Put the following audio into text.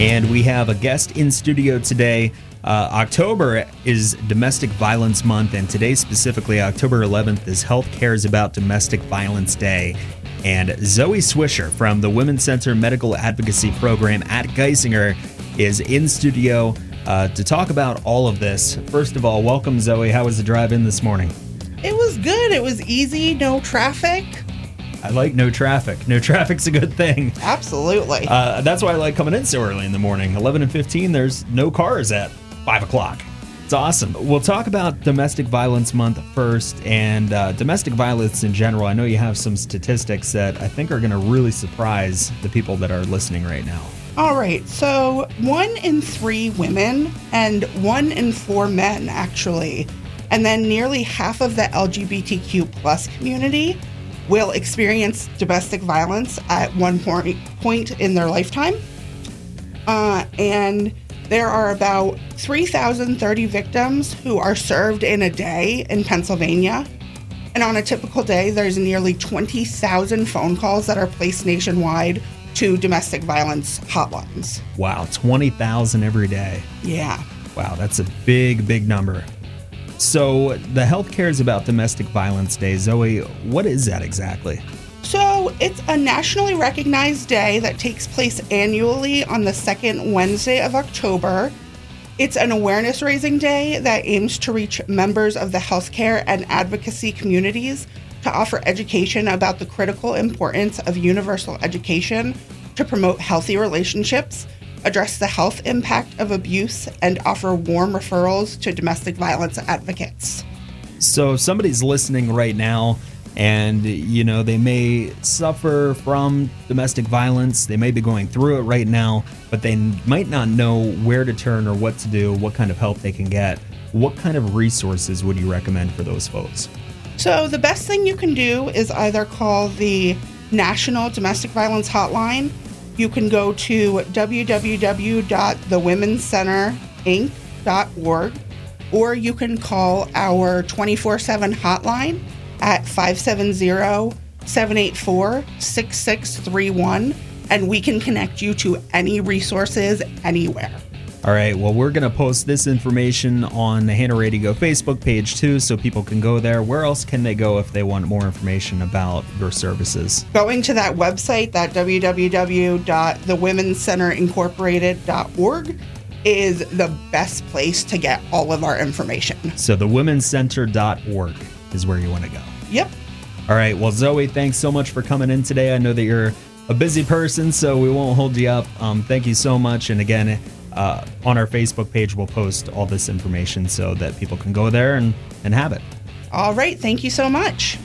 And we have a guest in studio today. Uh, October is Domestic Violence Month, and today, specifically, October 11th, is Health Cares About Domestic Violence Day. And Zoe Swisher from the Women's Center Medical Advocacy Program at Geisinger is in studio uh, to talk about all of this. First of all, welcome, Zoe. How was the drive in this morning? It was good. It was easy, no traffic. I like no traffic. No traffic's a good thing. Absolutely. Uh, that's why I like coming in so early in the morning. 11 and 15, there's no cars at 5 o'clock. It's awesome. We'll talk about Domestic Violence Month first and uh, domestic violence in general. I know you have some statistics that I think are going to really surprise the people that are listening right now. All right. So, one in three women and one in four men, actually, and then nearly half of the LGBTQ plus community will experience domestic violence at one point, point in their lifetime. Uh, and there are about 3,030 victims who are served in a day in Pennsylvania. And on a typical day, there's nearly 20,000 phone calls that are placed nationwide to domestic violence hotlines. Wow, 20,000 every day. Yeah. Wow, that's a big, big number. So, the Health Cares About Domestic Violence Day, Zoe, what is that exactly? So, it's a nationally recognized day that takes place annually on the second Wednesday of October. It's an awareness raising day that aims to reach members of the healthcare and advocacy communities to offer education about the critical importance of universal education to promote healthy relationships address the health impact of abuse, and offer warm referrals to domestic violence advocates. So, if somebody's listening right now and you know they may suffer from domestic violence they may be going through it right now but they might not know where to turn or what to do what kind of help they can get what kind of resources would you recommend for those folks so the best thing you can do is either call the national domestic violence hotline you can go to www.thewomenscenterinc.org or you can call our 24 7 hotline at 570 784 6631 and we can connect you to any resources anywhere. All right. Well, we're going to post this information on the Hannah Radio Facebook page too, so people can go there. Where else can they go if they want more information about your services? Going to that website, that www.thewomenscenterincorporated.org, is the best place to get all of our information. So, thewomenscenter.org is where you want to go. Yep. All right. Well, Zoe, thanks so much for coming in today. I know that you're a busy person, so we won't hold you up. Um, thank you so much. And again, uh, on our Facebook page, we'll post all this information so that people can go there and, and have it. All right. Thank you so much.